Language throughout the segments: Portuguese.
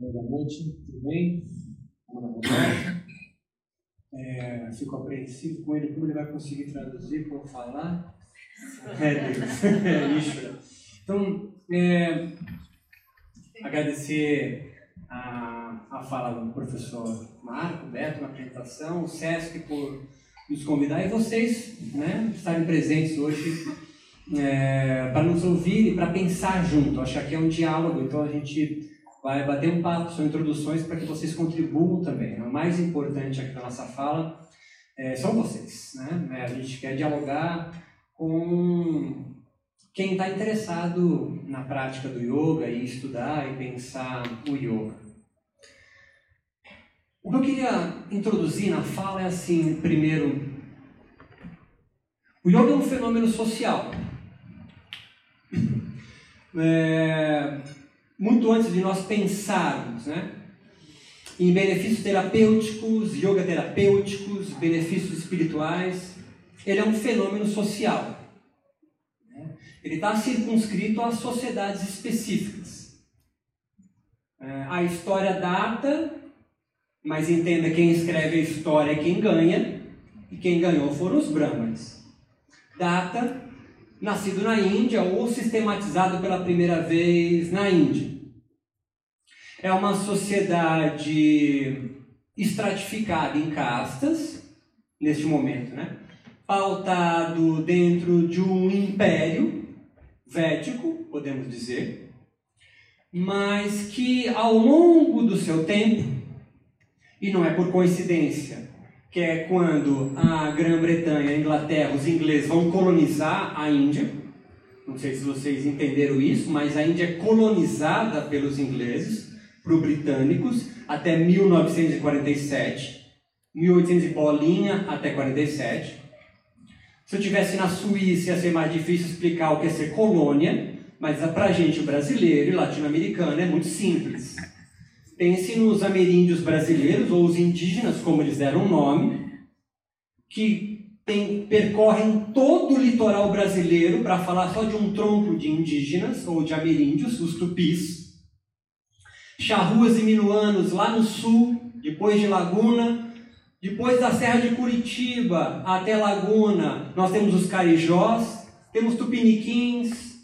Boa noite, tudo bem? É Fico apreensivo com ele, como ele vai conseguir traduzir eu falar. É, Deus, é lixo. Né? Então, é, agradecer a, a fala do professor Marco, Beto, na apresentação, o SESC por nos convidar e vocês né, estarem presentes hoje é, para nos ouvir e para pensar junto. Acho que aqui é um diálogo, então a gente vai bater um papo, são introduções para que vocês contribuam também. O mais importante aqui da nossa fala é, são vocês. Né? A gente quer dialogar com quem está interessado na prática do yoga e estudar e pensar o yoga. O que eu queria introduzir na fala é assim, primeiro, o yoga é um fenômeno social. É, muito antes de nós pensarmos né, em benefícios terapêuticos, yoga terapêuticos, benefícios espirituais, ele é um fenômeno social. Né? Ele está circunscrito a sociedades específicas. É, a história data, mas entenda quem escreve a história é quem ganha, e quem ganhou foram os brahmanes. Data nascido na Índia ou sistematizado pela primeira vez na Índia. É uma sociedade estratificada em castas, neste momento, né? pautado dentro de um império védico, podemos dizer, mas que ao longo do seu tempo, e não é por coincidência, que é quando a Grã-Bretanha, a Inglaterra, os ingleses vão colonizar a Índia. Não sei se vocês entenderam isso, mas a Índia é colonizada pelos ingleses, por britânicos, até 1947. 1800 e bolinha até 47. Se eu tivesse na Suíça ia ser mais difícil explicar o que é ser colônia, mas para gente brasileiro e latino-americano é muito simples. Pense nos ameríndios brasileiros, ou os indígenas, como eles deram o nome, que tem, percorrem todo o litoral brasileiro, para falar só de um tronco de indígenas, ou de ameríndios, os tupis. Charruas e minuanos lá no sul, depois de Laguna, depois da Serra de Curitiba até Laguna, nós temos os carijós, temos tupiniquins,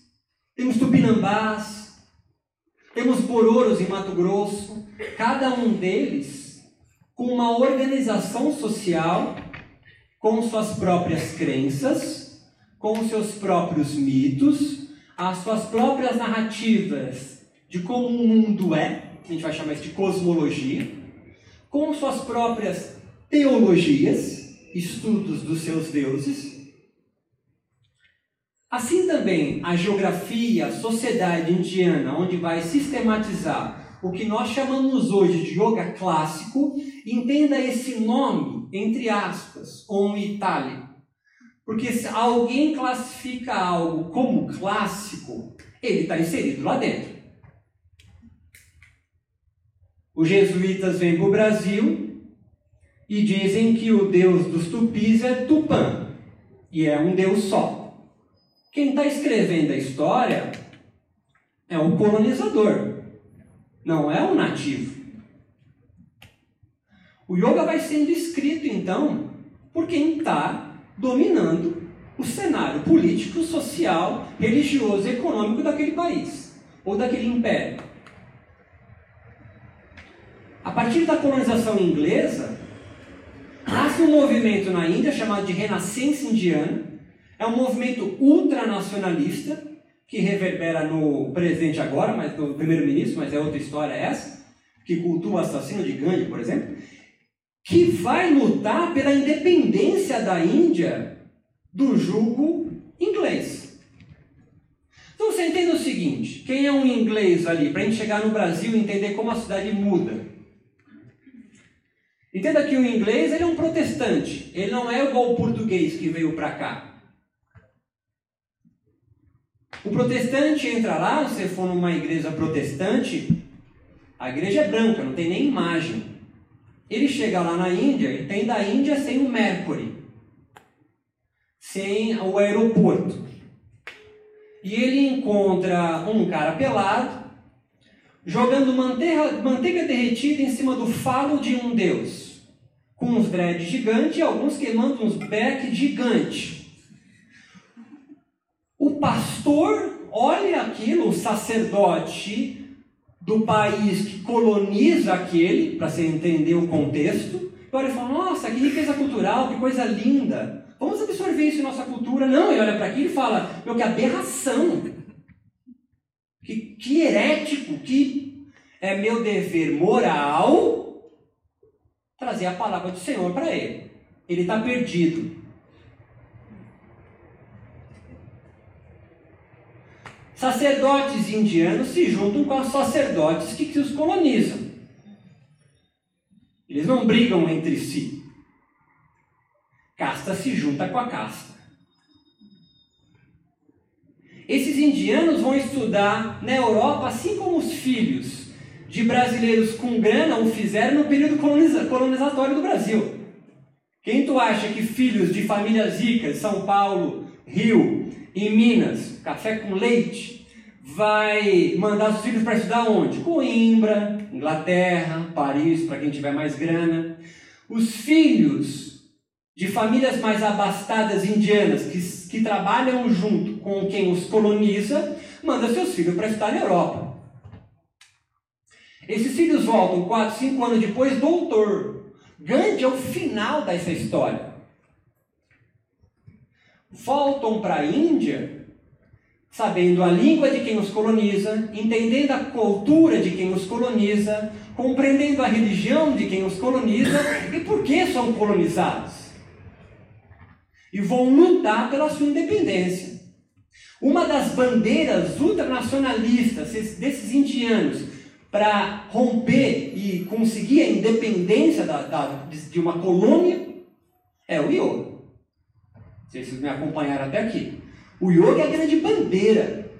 temos tupinambás, temos bororos em Mato Grosso, cada um deles com uma organização social, com suas próprias crenças, com seus próprios mitos, as suas próprias narrativas de como o mundo é, a gente vai chamar isso de cosmologia, com suas próprias teologias, estudos dos seus deuses, Assim também, a geografia, a sociedade indiana, onde vai sistematizar o que nós chamamos hoje de yoga clássico, entenda esse nome, entre aspas, com itálico. Porque se alguém classifica algo como clássico, ele está inserido lá dentro. Os jesuítas vêm para o Brasil e dizem que o deus dos tupis é Tupã, e é um deus só. Quem está escrevendo a história é o colonizador, não é o nativo. O yoga vai sendo escrito, então, por quem está dominando o cenário político, social, religioso e econômico daquele país ou daquele império. A partir da colonização inglesa, nasce um movimento na Índia chamado de Renascença Indiana, é um movimento ultranacionalista que reverbera no presente agora, mas no primeiro-ministro, mas é outra história essa, que cultua o assassino de Gandhi, por exemplo, que vai lutar pela independência da Índia do jugo inglês. Então você entende o seguinte: quem é um inglês ali, para a gente chegar no Brasil e entender como a cidade muda? Entenda que o inglês ele é um protestante, ele não é igual o português que veio para cá. O protestante entra lá, se for numa igreja protestante, a igreja é branca, não tem nem imagem. Ele chega lá na Índia e tem da Índia sem o Mercury, sem o aeroporto. E ele encontra um cara pelado, jogando manteiga, manteiga derretida em cima do falo de um deus, com uns dreads gigantes e alguns queimando uns beck gigante. O pastor olha aquilo, o sacerdote do país que coloniza aquele, para você entender o contexto, e olha e fala: Nossa, que riqueza cultural, que coisa linda. Vamos absorver isso em nossa cultura. Não, ele olha para aquilo e fala: Meu, que aberração. Que, que herético, que é meu dever moral trazer a palavra do Senhor para ele. Ele está perdido. Sacerdotes indianos se juntam com os sacerdotes que os colonizam. Eles não brigam entre si. Casta se junta com a casta. Esses indianos vão estudar na Europa, assim como os filhos de brasileiros com grana o fizeram no período colonizatório do Brasil. Quem tu acha que filhos de famílias ricas, São Paulo, Rio e Minas, café com leite, vai mandar os filhos para estudar onde? Coimbra, Inglaterra, Paris, para quem tiver mais grana. Os filhos de famílias mais abastadas indianas que, que trabalham junto com quem os coloniza, manda seus filhos para estudar na Europa. Esses filhos voltam 4, 5 anos depois, doutor. Gandhi é o final dessa história. Voltam para a Índia, sabendo a língua de quem os coloniza, entendendo a cultura de quem os coloniza, compreendendo a religião de quem os coloniza e por que são colonizados e vão lutar pela sua independência. Uma das bandeiras ultranacionalistas desses indianos para romper e conseguir a independência da, da, de uma colônia é o yoga. Vocês me acompanharam até aqui. O yoga é a grande bandeira.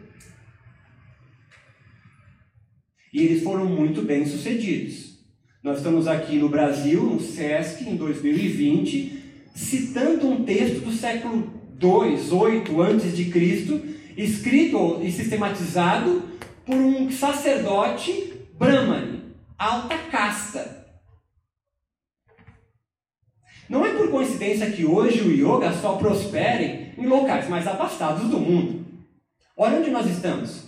E eles foram muito bem sucedidos. Nós estamos aqui no Brasil, no SESC, em 2020, citando um texto do século 2, 8 antes de Cristo, escrito e sistematizado por um sacerdote brahmane, alta casta. Não é por coincidência que hoje o yoga só prospere em locais mais afastados do mundo. Olha onde nós estamos.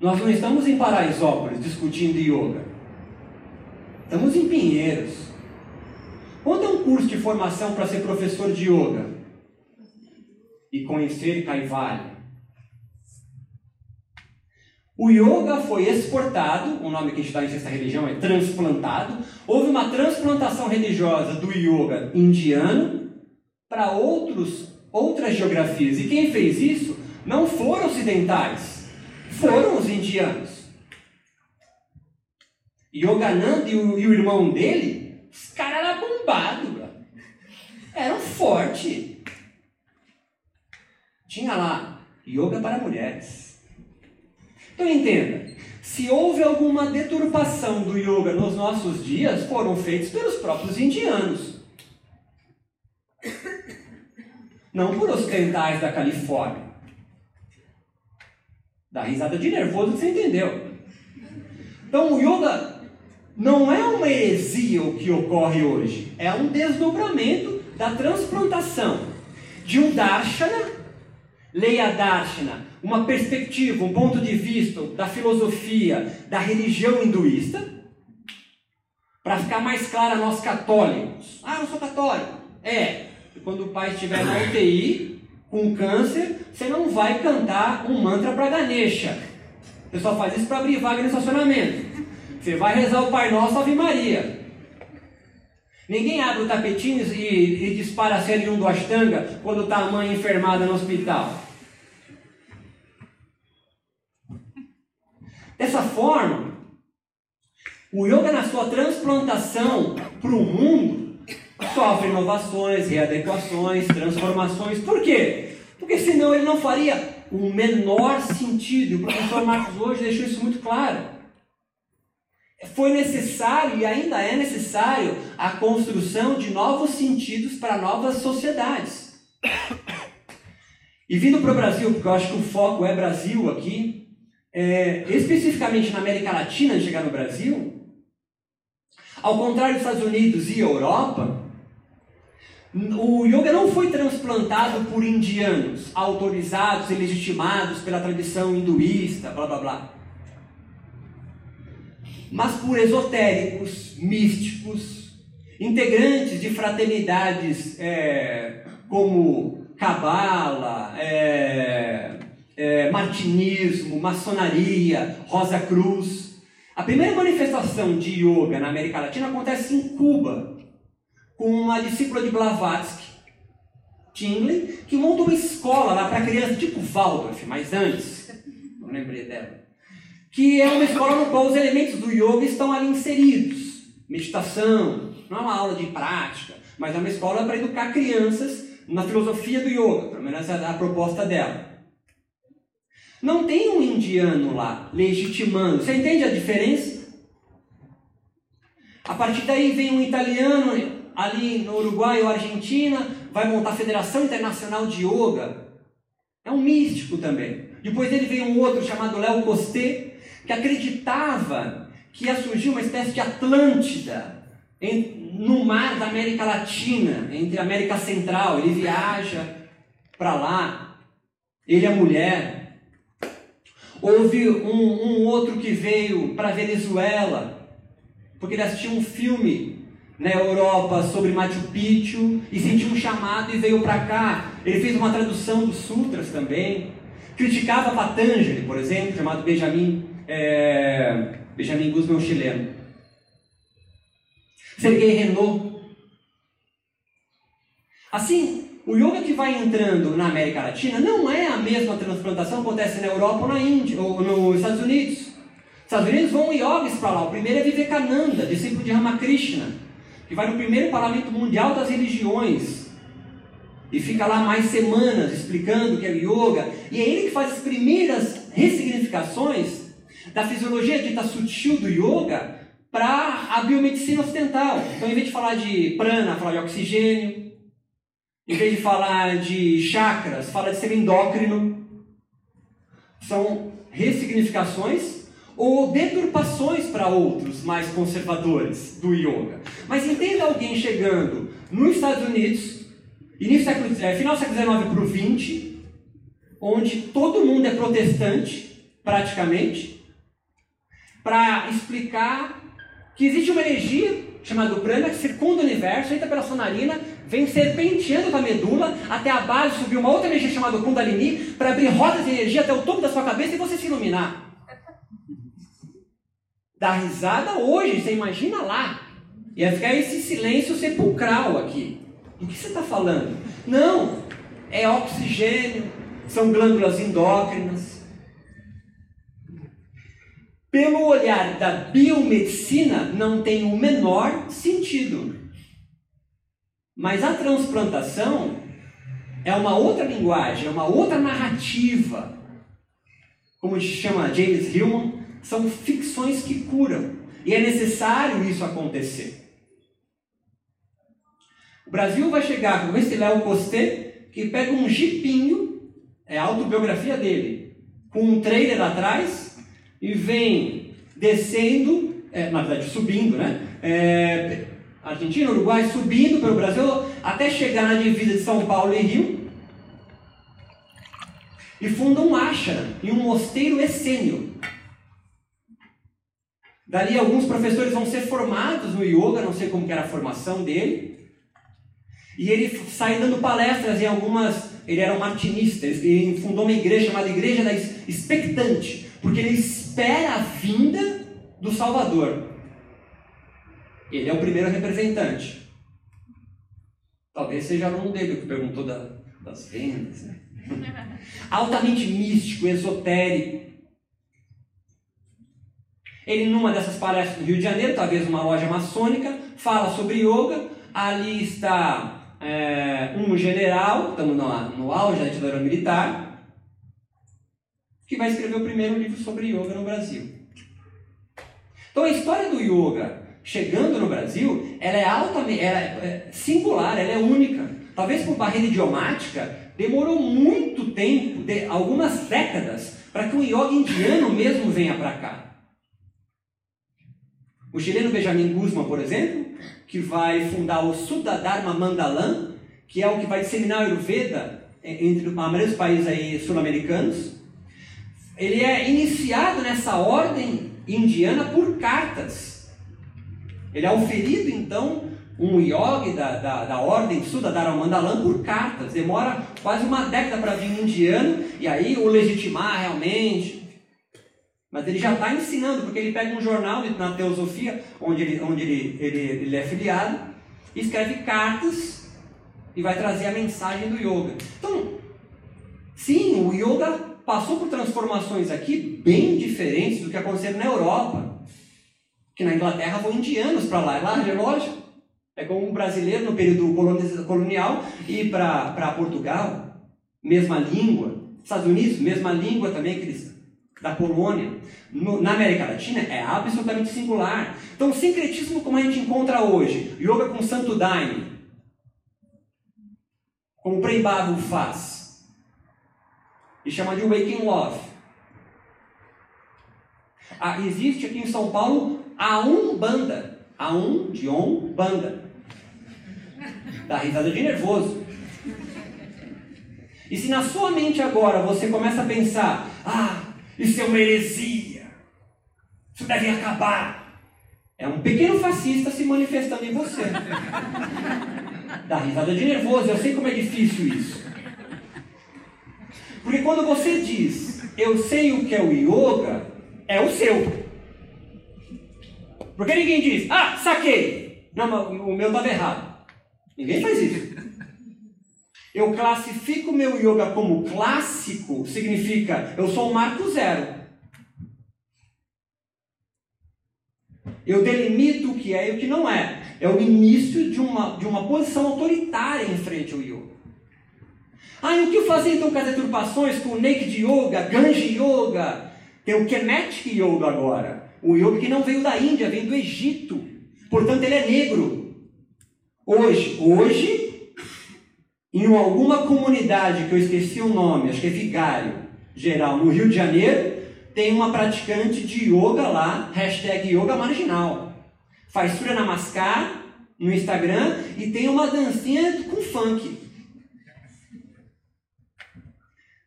Nós não estamos em Paraisópolis discutindo yoga. Estamos em Pinheiros. Quanto é um curso de formação para ser professor de yoga? E conhecer Kaivalya? O yoga foi exportado, o nome que a gente dá em sexta religião é transplantado. Houve uma transplantação religiosa do yoga indiano para outros, outras geografias. E quem fez isso não foram ocidentais, foram os indianos. Yogananda e o, e o irmão dele, os caras eram bombado, eram fortes. Tinha lá yoga para mulheres. Então entenda, se houve alguma deturpação do yoga nos nossos dias, foram feitos pelos próprios indianos. Não por ocidentais da Califórnia. Dá risada de nervoso você entendeu. Então o yoga não é uma heresia o que ocorre hoje, é um desdobramento da transplantação de um darshana, leia darshana, uma perspectiva, um ponto de vista da filosofia, da religião hinduísta, para ficar mais claro a nós católicos. Ah, eu sou católico. É, quando o pai estiver na UTI, com câncer, você não vai cantar um mantra para Ganesha. Você só faz isso para abrir vaga no estacionamento. Você vai rezar o Pai Nosso Ave Maria. Ninguém abre o tapetinho e, e dispara a série 1 do Ashtanga quando está a mãe enfermada no hospital. Dessa forma, o yoga na sua transplantação para o mundo sofre inovações, readequações, transformações. Por quê? Porque senão ele não faria o menor sentido. O professor Marcos hoje deixou isso muito claro foi necessário e ainda é necessário a construção de novos sentidos para novas sociedades. E vindo para o Brasil, porque eu acho que o foco é Brasil aqui, é, especificamente na América Latina, chegar no Brasil, ao contrário dos Estados Unidos e Europa, o yoga não foi transplantado por indianos autorizados e legitimados pela tradição hinduísta, blá blá blá. Mas por esotéricos, místicos, integrantes de fraternidades é, como Cabala, é, Martinismo, Maçonaria, Rosa Cruz. A primeira manifestação de yoga na América Latina acontece em Cuba, com uma discípula de Blavatsky, Tingley, que monta uma escola lá para crianças, tipo Waldorf, mas antes, não lembrei dela, que é uma escola no qual os elementos do yoga estão ali inseridos. Meditação, não é uma aula de prática, mas é uma escola para educar crianças na filosofia do yoga, pelo menos é a proposta dela. Não tem um indiano lá legitimando. Você entende a diferença? A partir daí vem um italiano ali no Uruguai ou Argentina, vai montar a Federação Internacional de Yoga. É um místico também. Depois dele veio um outro chamado Léo Costé, que acreditava que ia surgir uma espécie de Atlântida no mar da América Latina, entre a América Central. Ele viaja para lá, ele é mulher, Houve um, um outro que veio para Venezuela, porque ele assistiu um filme na Europa sobre Machu Picchu e sentiu um chamado e veio para cá. Ele fez uma tradução dos sutras também. Criticava Patanjali, por exemplo, chamado Benjamin, é, Benjamin Guzmán, chileno. Sergei Renault. Assim, o yoga que vai entrando na América Latina não é a mesma transplantação que acontece na Europa ou na Índia ou nos Estados Unidos. Os Estados Unidos vão yogis para lá. O primeiro é Vivekananda, discípulo de Ramakrishna, que vai no primeiro parlamento mundial das religiões e fica lá mais semanas explicando o que é yoga. E é ele que faz as primeiras ressignificações da fisiologia dita sutil do yoga para a biomedicina ocidental. Então, em vez de falar de prana, falar de oxigênio. Em vez de falar de chakras, fala de ser endócrino. São ressignificações ou deturpações para outros mais conservadores do yoga. Mas entenda alguém chegando nos Estados Unidos, início século, é, final do século XIX para o XX, onde todo mundo é protestante, praticamente, para explicar que existe uma energia chamada prana que circunda o universo, entra pela sua narina, vem serpenteando da medula até a base, subir uma outra energia chamada Kundalini, para abrir rodas de energia até o topo da sua cabeça e você se iluminar. Dá risada hoje, você imagina lá. Ia ficar esse silêncio sepulcral aqui. Do que você está falando? Não, é oxigênio, são glândulas endócrinas. Pelo olhar da biomedicina, não tem o menor sentido. Mas a transplantação é uma outra linguagem, é uma outra narrativa. Como chama James Hillman, são ficções que curam. E é necessário isso acontecer. O Brasil vai chegar com esse Léo Costé, que pega um jipinho, é a autobiografia dele, com um trailer atrás, e vem descendo, é, na verdade subindo, né? É, Argentina, Uruguai, subindo pelo Brasil até chegar na divisa de São Paulo e Rio. E funda um ashram e um mosteiro essênio. Dali alguns professores vão ser formados no yoga, não sei como era a formação dele. E ele sai dando palestras em algumas. Ele era um martinista, ele fundou uma igreja chamada Igreja da Expectante, porque ele espera a vinda do Salvador. Ele é o primeiro representante. Talvez seja aluno dele que perguntou da, das vendas. Né? Altamente místico, esotérico. Ele, numa dessas palestras do Rio de Janeiro, talvez uma loja maçônica, fala sobre yoga. Ali está é, um general, estamos no, no auge da ditadura militar, que vai escrever o primeiro livro sobre yoga no Brasil. Então a história do yoga chegando no Brasil, ela é altamente, ela é singular, ela é única. Talvez por barreira idiomática, demorou muito tempo, de, algumas décadas, para que um yoga indiano mesmo venha para cá. O chileno Benjamin Guzman, por exemplo, que vai fundar o Sudadharma Mandalam, que é o que vai disseminar a Ayurveda entre a maioria dos países sul-americanos, ele é iniciado nessa ordem indiana por cartas. Ele é oferido, então, um yogi da, da, da ordem Sudadharma Mandalam por cartas. Demora quase uma década para vir um indiano e aí o legitimar realmente. Mas ele já está ensinando, porque ele pega um jornal na teosofia, onde ele, onde ele, ele, ele é filiado, e escreve cartas e vai trazer a mensagem do yoga. Então, sim, o yoga passou por transformações aqui bem diferentes do que aconteceu na Europa. Que na Inglaterra vão indianos para lá, é lá, é lógico. É como um brasileiro no período colonial ir para Portugal, mesma língua. Estados Unidos, mesma língua também eles, da colônia. No, na América Latina é absolutamente singular. Então, o sincretismo como a gente encontra hoje, yoga com Santo Daime, como o Prembado faz, e chama de Waking Love. Ah, existe aqui em São Paulo a Umbanda, a um de on banda. Dá risada de nervoso. E se na sua mente agora você começa a pensar, ah, isso é uma heresia, isso deve acabar, é um pequeno fascista se manifestando em você. Dá risada de nervoso, eu sei como é difícil isso. Porque quando você diz, eu sei o que é o yoga, é o seu. Porque ninguém diz, ah, saquei. Não, o meu estava errado. Ninguém faz isso. Eu classifico meu yoga como clássico, significa eu sou um marco zero. Eu delimito o que é e o que não é. É o início de uma, de uma posição autoritária em frente ao yoga. Ah, e o que fazer então com as deturpações, com o Naked Yoga, Ganji Yoga? Tem o Kemetic Yoga agora. O yoga que não veio da Índia, veio do Egito. Portanto, ele é negro. Hoje, hoje, em alguma comunidade que eu esqueci o nome, acho que é Vigário Geral, no Rio de Janeiro, tem uma praticante de yoga lá, hashtag yoga marginal. Faz Surya Namaskar no Instagram e tem uma dancinha com funk.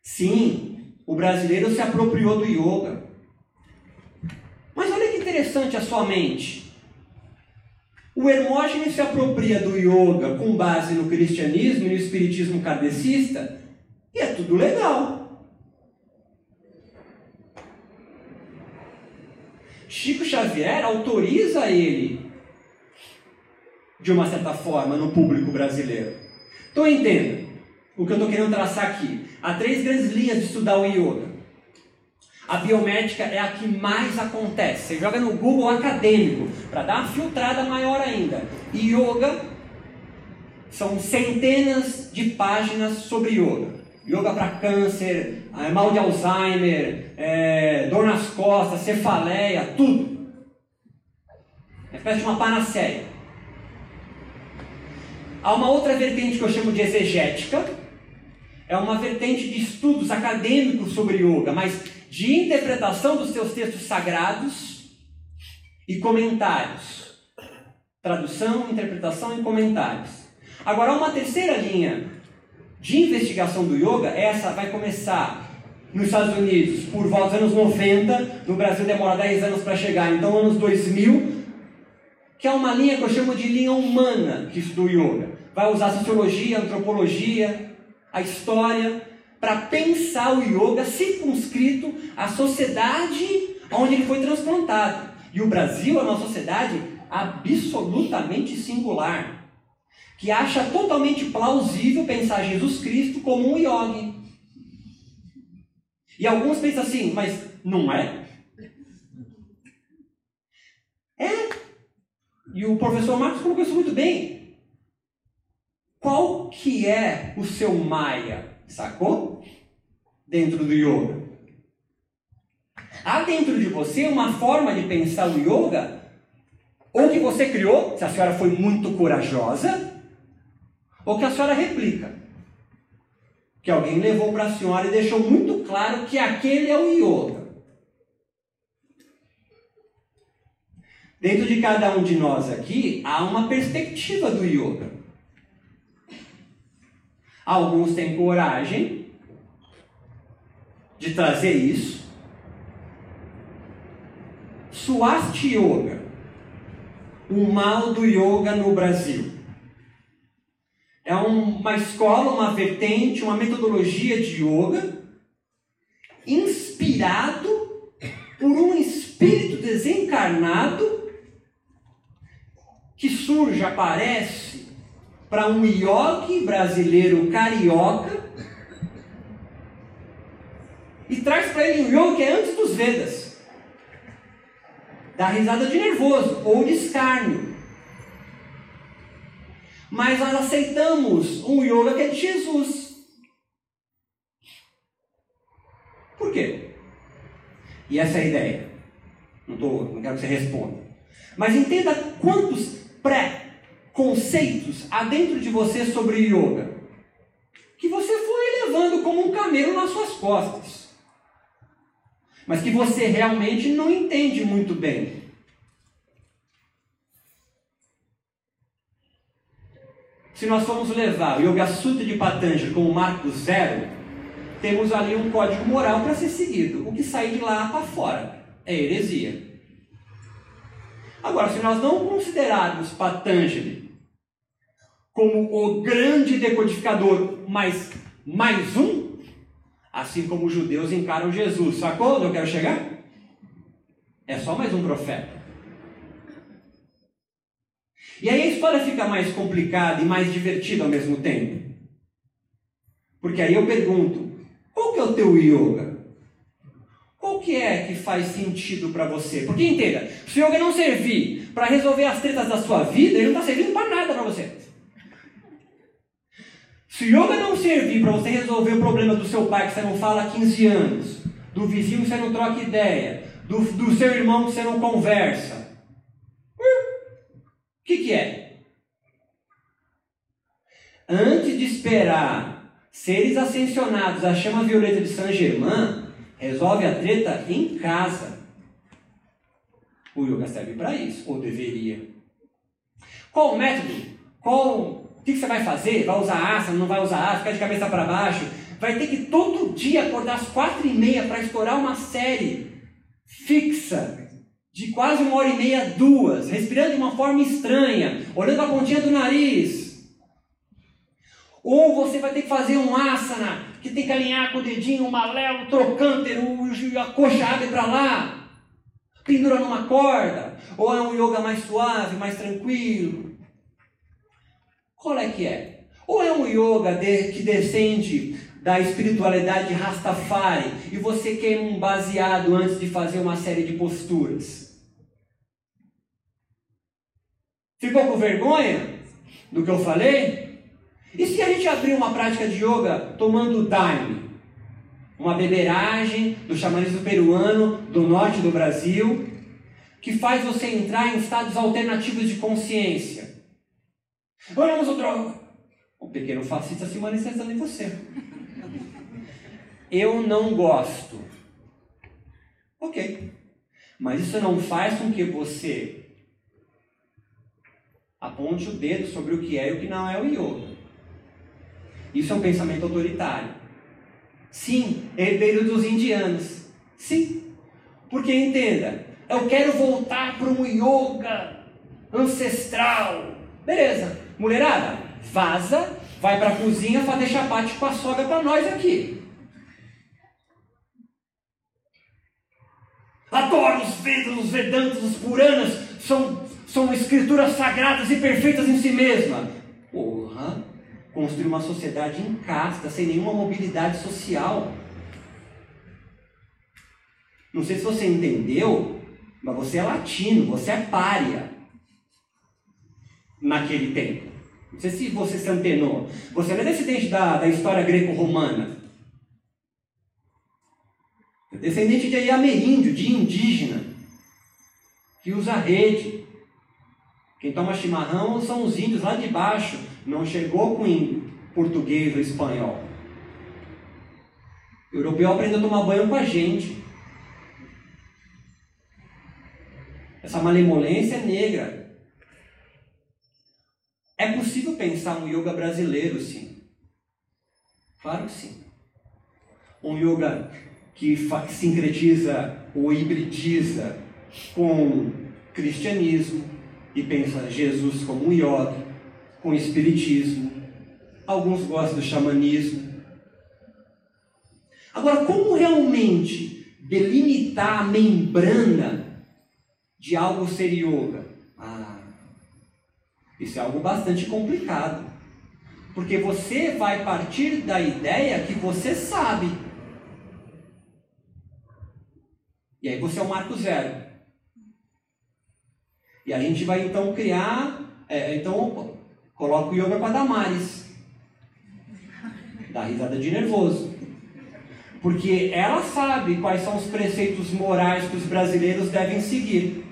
Sim, o brasileiro se apropriou do yoga. Interessante a sua mente. O Hermógenes se apropria do yoga com base no cristianismo e no espiritismo kardecista, e é tudo legal. Chico Xavier autoriza ele, de uma certa forma, no público brasileiro. Então entenda o que eu estou querendo traçar aqui. Há três grandes linhas de estudar o yoga. A biométrica é a que mais acontece. Você joga no Google acadêmico para dar uma filtrada maior ainda. Yoga são centenas de páginas sobre yoga. Yoga para câncer, é, mal de Alzheimer, é, dor nas costas, cefaleia, tudo. É espécie de uma panaceia. Há uma outra vertente que eu chamo de exegética. É uma vertente de estudos acadêmicos sobre yoga, mas de interpretação dos seus textos sagrados e comentários. Tradução, interpretação e comentários. Agora, uma terceira linha de investigação do yoga, essa vai começar nos Estados Unidos por volta dos anos 90, no Brasil demora 10 anos para chegar, então anos 2000, que é uma linha que eu chamo de linha humana que estuda o yoga. Vai usar sociologia, antropologia, a história, para pensar o yoga circunscrito à sociedade onde ele foi transplantado. E o Brasil é uma sociedade absolutamente singular, que acha totalmente plausível pensar Jesus Cristo como um yogi. E alguns pensam assim, mas não é? É. E o professor Marcos colocou isso muito bem. Qual que é o seu Maia? Sacou? Dentro do yoga. Há dentro de você uma forma de pensar o yoga, ou que você criou, se a senhora foi muito corajosa, ou que a senhora replica. que alguém levou para a senhora e deixou muito claro que aquele é o yoga. Dentro de cada um de nós aqui há uma perspectiva do yoga. Alguns têm coragem de trazer isso. Swasti Yoga, o mal do yoga no Brasil. É uma escola, uma vertente, uma metodologia de yoga inspirado por um espírito desencarnado que surge, aparece para um yogi brasileiro carioca e traz para ele um yoga que é antes dos Vedas. Dá risada de nervoso ou de escárnio. Mas nós aceitamos um yoga que é de Jesus. Por quê? E essa é a ideia. Não, tô, não quero que você responda. Mas entenda quantos pré-conceitos há dentro de você sobre yoga que você foi levando como um camelo nas suas costas. Mas que você realmente não entende muito bem. Se nós formos levar o Yoga Sutra de Patanjali como marco zero, temos ali um código moral para ser seguido. O que sair de lá para fora é heresia. Agora, se nós não considerarmos Patanjali como o grande decodificador, mas mais um, assim como os judeus encaram Jesus, sacou onde eu quero chegar? É só mais um profeta. E aí a história fica mais complicada e mais divertida ao mesmo tempo. Porque aí eu pergunto: qual que é o teu yoga? Qual que é que faz sentido para você? Porque entenda, se o yoga não servir para resolver as tretas da sua vida, ele não está servindo para nada para você. Se o yoga não servir para você resolver o problema do seu pai que você não fala há 15 anos, do vizinho que você não troca ideia, do, do seu irmão que você não conversa, o que, que é? Antes de esperar seres ascensionados à chama violeta de Saint Germain, resolve a treta em casa. O yoga serve para isso, ou deveria. Qual o método? Qual o que, você vai fazer? Vai usar asana, não vai usar asana, ficar de cabeça para baixo? Vai ter que todo dia acordar às quatro e meia para explorar uma série fixa de quase uma hora e meia, duas, respirando de uma forma estranha, olhando a pontinha do nariz. Ou você vai ter que fazer um asana, que tem que alinhar com o dedinho, o malelo, o trocânter, a coxa abre para lá, pendura numa corda. Ou é um yoga mais suave, mais tranquilo. Qual é que é? Ou é um yoga de, que descende da espiritualidade Rastafari e você queima um baseado antes de fazer uma série de posturas? Ficou com vergonha do que eu falei? E se a gente abrir uma prática de yoga tomando daime? Uma beberagem do xamanismo peruano do norte do Brasil, que faz você entrar em estados alternativos de consciência. Vamos outro. O pequeno fascista se manifestando em você. Eu não gosto. Ok. Mas isso não faz com que você Aponte o dedo sobre o que é e o que não é o yoga. Isso é um pensamento autoritário. Sim, herdeiro dos indianos. Sim. Porque entenda, eu quero voltar para um yoga ancestral. Beleza. Mulherada, vaza, vai para a cozinha fazer chapate com a sogra para nós aqui. Adoro os Vedas, os Vedantas, os Puranas, são são escrituras sagradas e perfeitas em si mesma. Porra, construir uma sociedade em casta, sem nenhuma mobilidade social. Não sei se você entendeu, mas você é latino, você é pária naquele tempo. Não sei se você se antenou. Você não é descendente da, da história greco-romana. É descendente de ameríndio, de indígena, que usa rede. Quem toma chimarrão são os índios lá de baixo, não chegou com português ou espanhol. O europeu aprendeu a tomar banho com a gente. Essa malemolência é negra. É possível pensar um yoga brasileiro, sim. Claro que sim. Um yoga que sincretiza ou hibridiza com cristianismo e pensa Jesus como um yoga, com espiritismo. Alguns gostam do xamanismo. Agora, como realmente delimitar a membrana de algo ser yoga? Ah, isso é algo bastante complicado. Porque você vai partir da ideia que você sabe. E aí você é o marco zero. E a gente vai então criar. É, então, coloca o yoga com a Damares. Dá risada de nervoso. Porque ela sabe quais são os preceitos morais que os brasileiros devem seguir.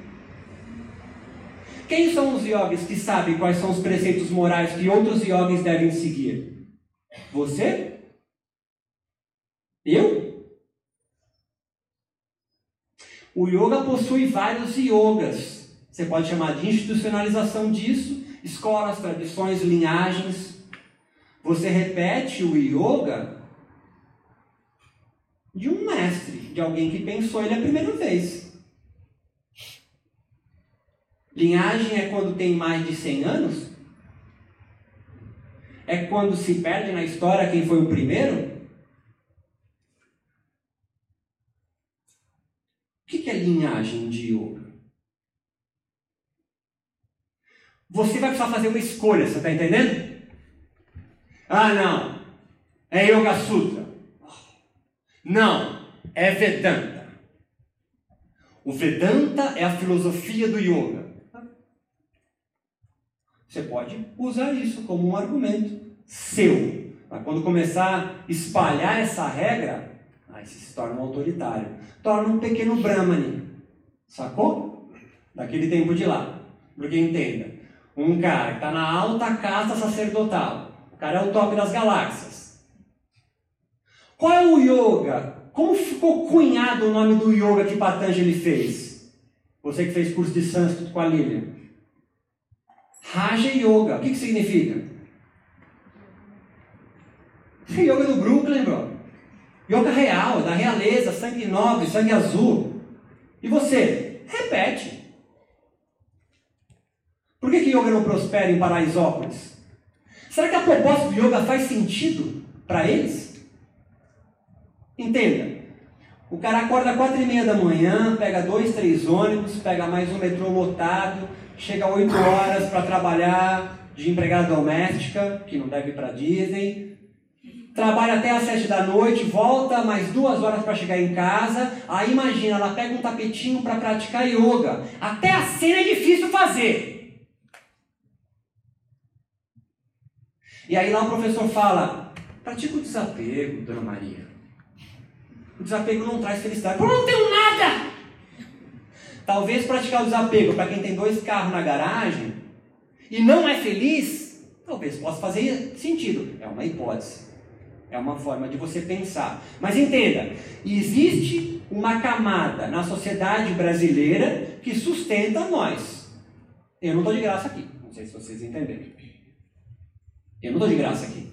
Quem são os yogis que sabem quais são os preceitos morais que outros yogis devem seguir? Você? Eu? O yoga possui vários yogas. Você pode chamar de institucionalização disso, escolas, tradições, linhagens. Você repete o yoga de um mestre, de alguém que pensou ele a primeira vez. Linhagem é quando tem mais de 100 anos? É quando se perde na história quem foi o primeiro? O que é linhagem de yoga? Você vai precisar fazer uma escolha, você está entendendo? Ah, não. É Yoga Sutra. Não. É Vedanta. O Vedanta é a filosofia do yoga. Você pode usar isso como um argumento seu. Mas quando começar a espalhar essa regra, aí você se torna um autoritário. Torna um pequeno Brahmani. Sacou? Daquele tempo de lá. Porque entenda, um cara que está na alta casta sacerdotal. O cara é o top das galáxias. Qual é o yoga? Como ficou cunhado o nome do yoga que Patanjali fez? Você que fez curso de sânscrito com a Lilian. Raja Yoga. O que, que significa? Yoga do Brooklyn, bro. Yoga real, da realeza, sangue nobre, sangue azul. E você? Repete. Por que, que yoga não prospera em Paraisópolis? Será que a proposta do yoga faz sentido para eles? Entenda. O cara acorda quatro e meia da manhã, pega dois, três ônibus, pega mais um metrô lotado, chega às 8 horas para trabalhar de empregada doméstica, que não deve ir para Disney, trabalha até às 7 da noite, volta mais duas horas para chegar em casa, aí imagina, ela pega um tapetinho para praticar yoga. Até a cena é difícil fazer. E aí lá o professor fala: pratica o desapego, dona Maria. O desapego não traz felicidade. Eu não tenho nada! Talvez praticar o desapego para quem tem dois carros na garagem e não é feliz, talvez possa fazer sentido. É uma hipótese. É uma forma de você pensar. Mas entenda: existe uma camada na sociedade brasileira que sustenta nós. Eu não estou de graça aqui. Não sei se vocês entenderam. Eu não estou de graça aqui.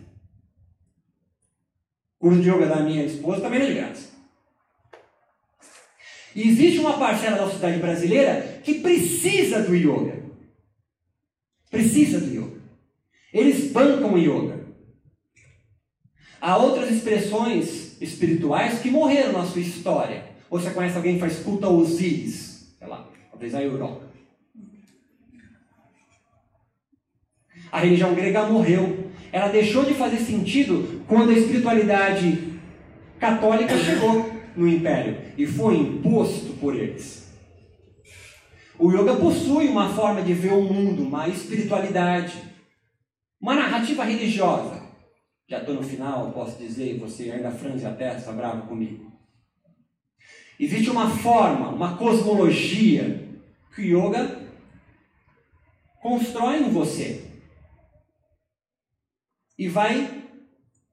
O curso de yoga da minha esposa também não é de graça. E existe uma parcela da sociedade brasileira que precisa do yoga. Precisa do yoga. Eles bancam o yoga. Há outras expressões espirituais que morreram na sua história. Ou você conhece alguém que faz culto a Osíris? Sei lá, talvez a Europa. A religião grega morreu. Ela deixou de fazer sentido quando a espiritualidade católica chegou no império e foi imposto por eles. O yoga possui uma forma de ver o mundo, uma espiritualidade, uma narrativa religiosa. Já estou no final, posso dizer, você ainda franze a testa, bravo comigo. Existe uma forma, uma cosmologia que o yoga constrói em você e vai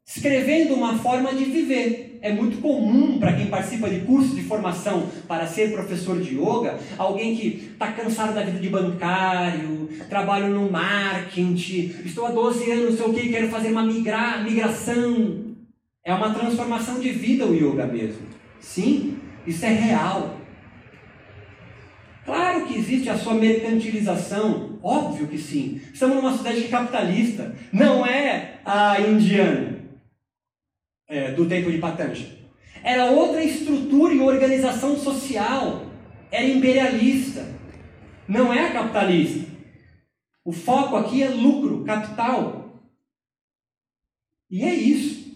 escrevendo uma forma de viver. É muito comum para quem participa de cursos de formação para ser professor de yoga, alguém que está cansado da vida de bancário, trabalho no marketing, estou há 12 anos, sei o que, quero fazer uma migra migração. É uma transformação de vida o yoga mesmo. Sim, isso é real. Claro que existe a sua mercantilização, óbvio que sim. Estamos numa sociedade capitalista, não é a indiana é, do tempo de Patanjali. Era outra estrutura e organização social, era imperialista, não é capitalista. O foco aqui é lucro, capital. E é isso.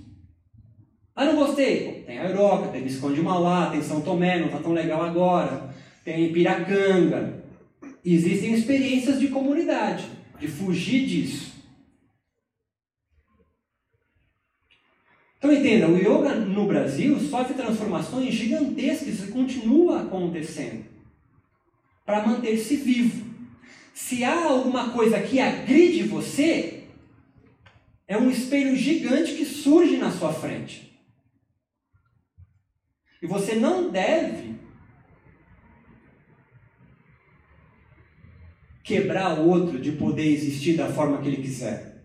Ah, não gostei. Tem a Europa, tem Visconde Malá, tem São Tomé, não está tão legal agora tem Piracanga. Existem experiências de comunidade, de fugir disso. Então entenda, o yoga no Brasil sofre transformações gigantescas e continua acontecendo para manter-se vivo. Se há alguma coisa que agride você, é um espelho gigante que surge na sua frente. E você não deve quebrar o outro de poder existir da forma que ele quiser,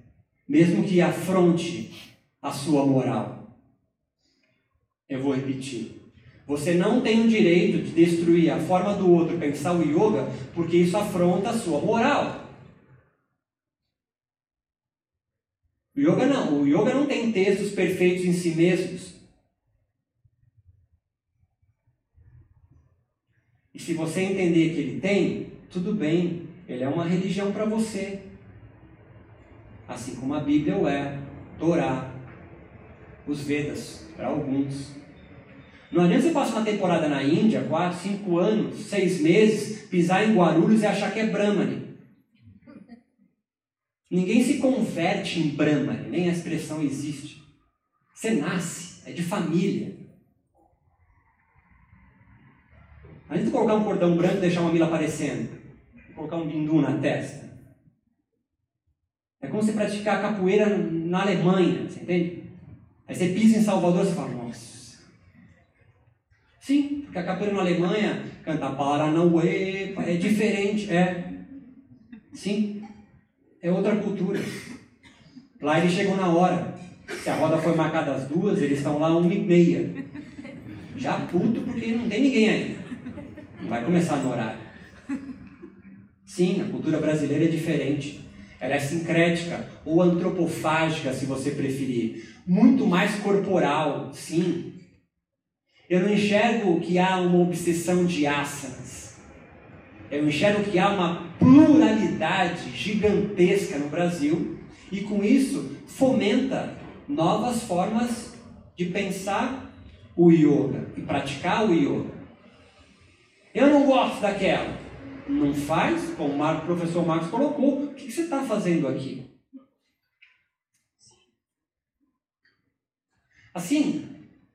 mesmo que afronte a sua moral. Eu vou repetir. Você não tem o direito de destruir a forma do outro pensar o yoga, porque isso afronta a sua moral. O yoga não. O yoga não tem textos perfeitos em si mesmos. E se você entender que ele tem, tudo bem. Ele é uma religião para você. Assim como a Bíblia o é, Torá, os Vedas, para alguns. Não adianta você passar uma temporada na Índia, 4, 5 anos, 6 meses, pisar em Guarulhos e achar que é Brahmani. Ninguém se converte em Brahmani, nem a expressão existe. Você nasce, é de família. A gente colocar um cordão branco e deixar uma mila aparecendo colocar um bindu na testa. É como você praticar capoeira na Alemanha, você entende? Aí você pisa em Salvador e fala, nossa. Sim, porque a capoeira na Alemanha canta Paranauê, é diferente, é. Sim, é outra cultura. Lá eles chegam na hora. Se a roda foi marcada às duas, eles estão lá uma e meia. Já puto porque não tem ninguém aí. Não vai começar no horário. Sim, a cultura brasileira é diferente. Ela é sincrética ou antropofágica, se você preferir. Muito mais corporal, sim. Eu não enxergo que há uma obsessão de asanas. Eu enxergo que há uma pluralidade gigantesca no Brasil e com isso fomenta novas formas de pensar o yoga e praticar o yoga. Eu não gosto daquela não faz, como o professor Marcos colocou, o que você está fazendo aqui? Assim,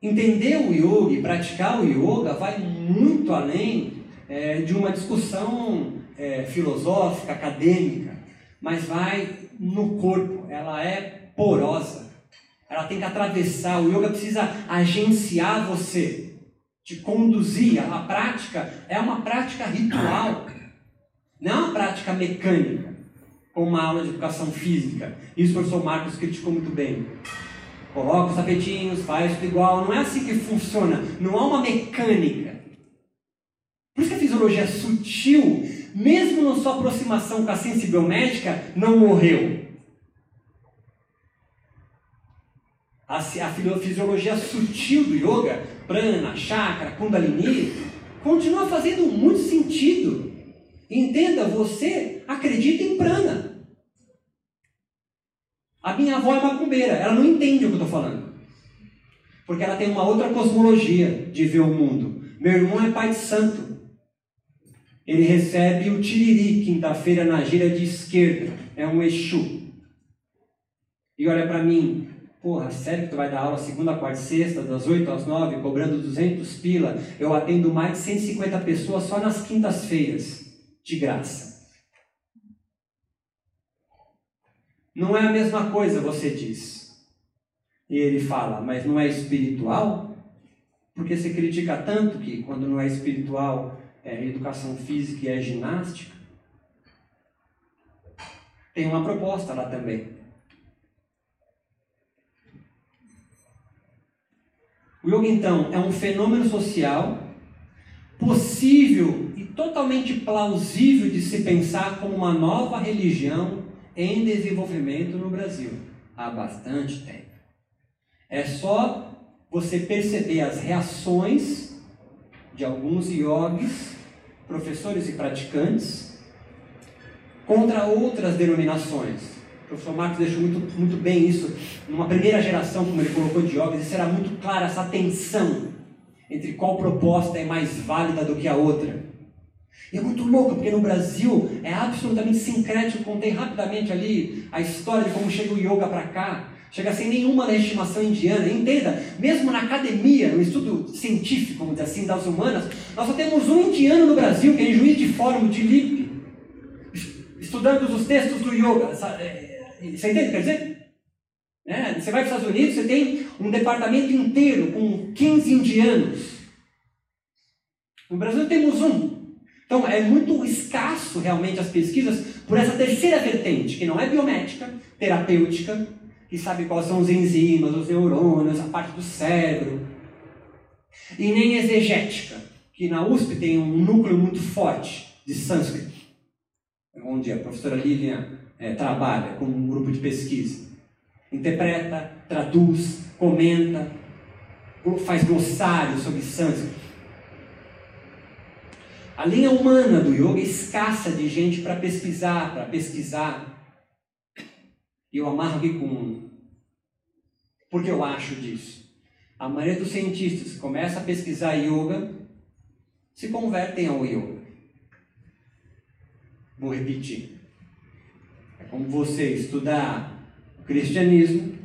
entender o yoga e praticar o yoga vai muito além é, de uma discussão é, filosófica, acadêmica, mas vai no corpo, ela é porosa, ela tem que atravessar, o yoga precisa agenciar você, te conduzir, a prática é uma prática ritual. Não é uma prática mecânica, como uma aula de educação física. Isso o professor Marcos criticou muito bem. Coloca os tapetinhos, faz tudo igual. Não é assim que funciona. Não há uma mecânica. Por isso que a fisiologia sutil, mesmo na sua aproximação com a ciência biomédica, não morreu. A, a fisiologia sutil do yoga, prana, chakra, kundalini, continua fazendo muito sentido. Entenda, você acredita em prana. A minha avó é macumbeira, ela não entende o que eu estou falando. Porque ela tem uma outra cosmologia de ver o mundo. Meu irmão é pai de santo. Ele recebe o tiriri quinta-feira na gira de esquerda. É um Exu. E olha para mim, porra, sério que tu vai dar aula segunda, quarta e sexta, das 8 às 9, cobrando 200 pila? Eu atendo mais de 150 pessoas só nas quintas-feiras de graça. Não é a mesma coisa, você diz. E ele fala, mas não é espiritual? Porque você critica tanto que quando não é espiritual é educação física e é ginástica. Tem uma proposta lá também. O yoga, então, é um fenômeno social possível totalmente plausível de se pensar como uma nova religião em desenvolvimento no Brasil há bastante tempo. É só você perceber as reações de alguns yogis, professores e praticantes, contra outras denominações. O professor Marcos deixou muito, muito bem isso numa primeira geração, como ele colocou de yogis, isso era muito claro, essa tensão entre qual proposta é mais válida do que a outra. E é muito louco, porque no Brasil é absolutamente sincrético. Contei rapidamente ali a história de como chega o yoga para cá. Chega sem nenhuma legitimação indiana. Entenda, mesmo na academia, no estudo científico, vamos dizer assim, das humanas, nós só temos um indiano no Brasil, que é juiz de fórum de Lippe, estudando os textos do yoga. É, você entende? Quer dizer, é, você vai para os Estados Unidos, você tem um departamento inteiro com 15 indianos. No Brasil temos um. Então é muito escasso realmente as pesquisas por essa terceira vertente, que não é biomédica, terapêutica, que sabe quais são os enzimas, os neurônios, a parte do cérebro, e nem exegética, que na USP tem um núcleo muito forte de sânscrito, onde a professora Lilian é, trabalha com um grupo de pesquisa. Interpreta, traduz, comenta, faz glossário sobre sânscrito. A linha humana do yoga é escassa de gente para pesquisar, para pesquisar. E eu amarro aqui com porque eu acho disso. A maioria dos cientistas que começa a pesquisar yoga se convertem ao yoga. Vou repetir. É como você estudar cristianismo,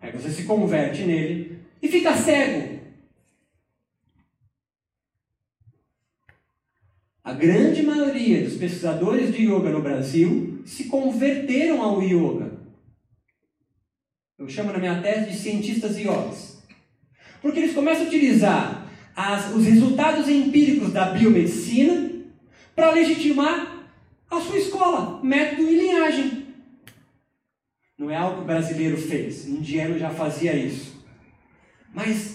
aí você se converte nele e fica cego. A grande maioria dos pesquisadores de yoga no Brasil se converteram ao yoga. Eu chamo na minha tese de cientistas yogis. Porque eles começam a utilizar as, os resultados empíricos da biomedicina para legitimar a sua escola, método e linhagem. Não é algo que o brasileiro fez, o indiano já fazia isso. Mas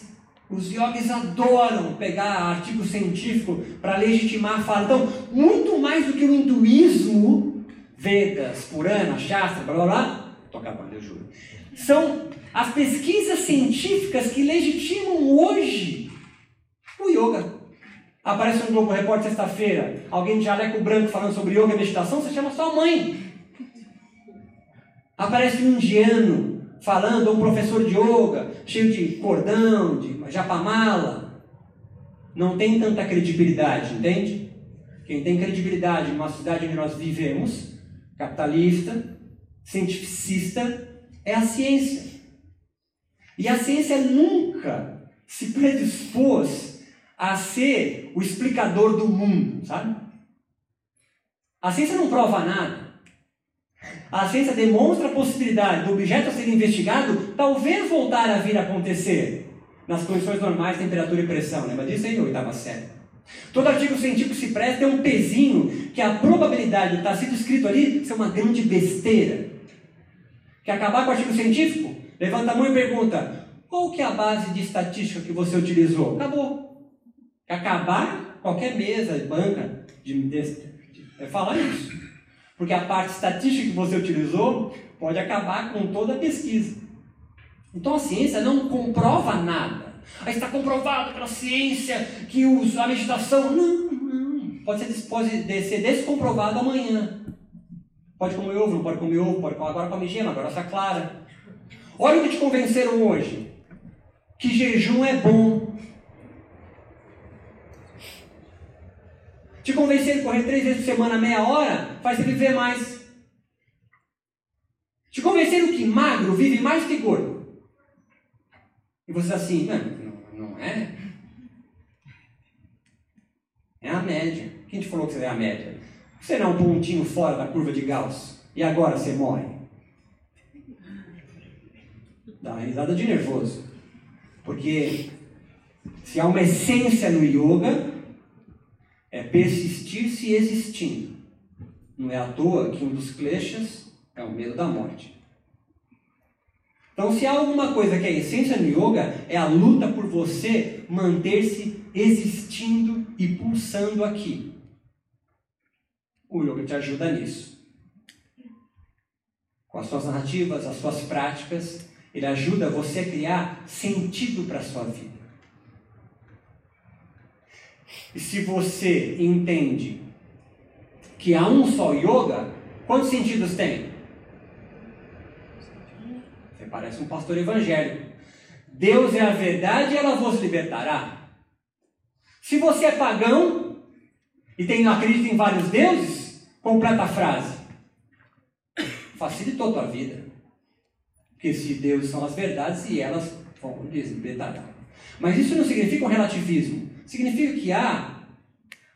os yogis adoram pegar artigo científico para legitimar a fala. Então, muito mais do que o hinduísmo, Vedas, Purana, Shastra, blá blá blá, estou acabando, eu juro. São as pesquisas científicas que legitimam hoje o yoga. Aparece um Globo Repórter sexta-feira, alguém de jaleco branco falando sobre yoga e meditação, você chama sua mãe. Aparece um indiano falando, ou um professor de yoga, cheio de cordão, de japamala. Não tem tanta credibilidade, entende? Quem tem credibilidade numa cidade onde nós vivemos, capitalista, cientificista, é a ciência. E a ciência nunca se predispôs a ser o explicador do mundo, sabe? A ciência não prova nada. A ciência demonstra a possibilidade do objeto a ser investigado talvez voltar a vir a acontecer nas condições normais, temperatura e pressão. Lembra disso aí, oitava série? Todo artigo científico se presta é um pezinho que a probabilidade de estar sido escrito ali ser uma grande besteira. Quer acabar com o artigo científico? Levanta a mão e pergunta: qual que é a base de estatística que você utilizou? Acabou. Quer acabar qualquer mesa, banca de, de, de, de é falar isso. Porque a parte estatística que você utilizou pode acabar com toda a pesquisa. Então a ciência não comprova nada. Aí está comprovado pela ciência que a meditação. Não, não. Pode ser, pode ser descomprovado amanhã. Pode comer ovo, não pode comer ovo, pode comer, agora come gema, agora está clara. Olha o que te convenceram hoje. Que jejum é bom. Te convencer a correr três vezes por semana, meia hora, faz você viver mais. Te convencer que magro vive mais que gordo. E você assim, não, não é? É a média. Quem te falou que você é a média? Você não é um pontinho fora da curva de Gauss. E agora você morre. Dá uma risada de nervoso. Porque Se há uma essência no yoga, é persistir se existindo. Não é à toa que um dos kleshas é o medo da morte. Então, se há alguma coisa que é a essência no yoga, é a luta por você manter-se existindo e pulsando aqui. O yoga te ajuda nisso. Com as suas narrativas, as suas práticas, ele ajuda você a criar sentido para a sua vida. E se você entende que há um só yoga, quantos sentidos tem? Você parece um pastor evangélico. Deus é a verdade e ela vos libertará. Se você é pagão e tem, acredita em vários deuses, completa a frase. Facilitou a tua vida. Porque se Deus são as verdades e elas vão libertar. Mas isso não significa um relativismo. Significa que há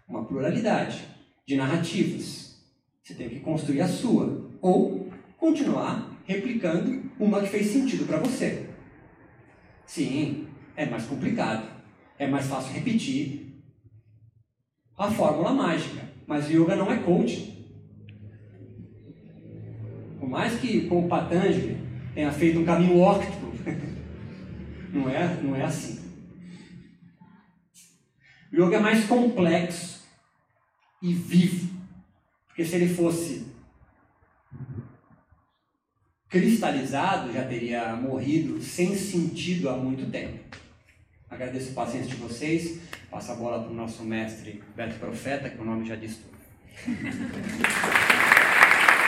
uma pluralidade de narrativas. Você tem que construir a sua. Ou continuar replicando uma que fez sentido para você. Sim, é mais complicado. É mais fácil repetir a fórmula mágica. Mas yoga não é coaching. Por mais que, como Patanjali, tenha feito um caminho óptico, não é, não é assim. O yoga é mais complexo e vivo. Porque se ele fosse cristalizado, já teria morrido sem sentido há muito tempo. Agradeço a paciência de vocês. Passa a bola para o nosso mestre Beto Profeta, que o nome já diz tudo.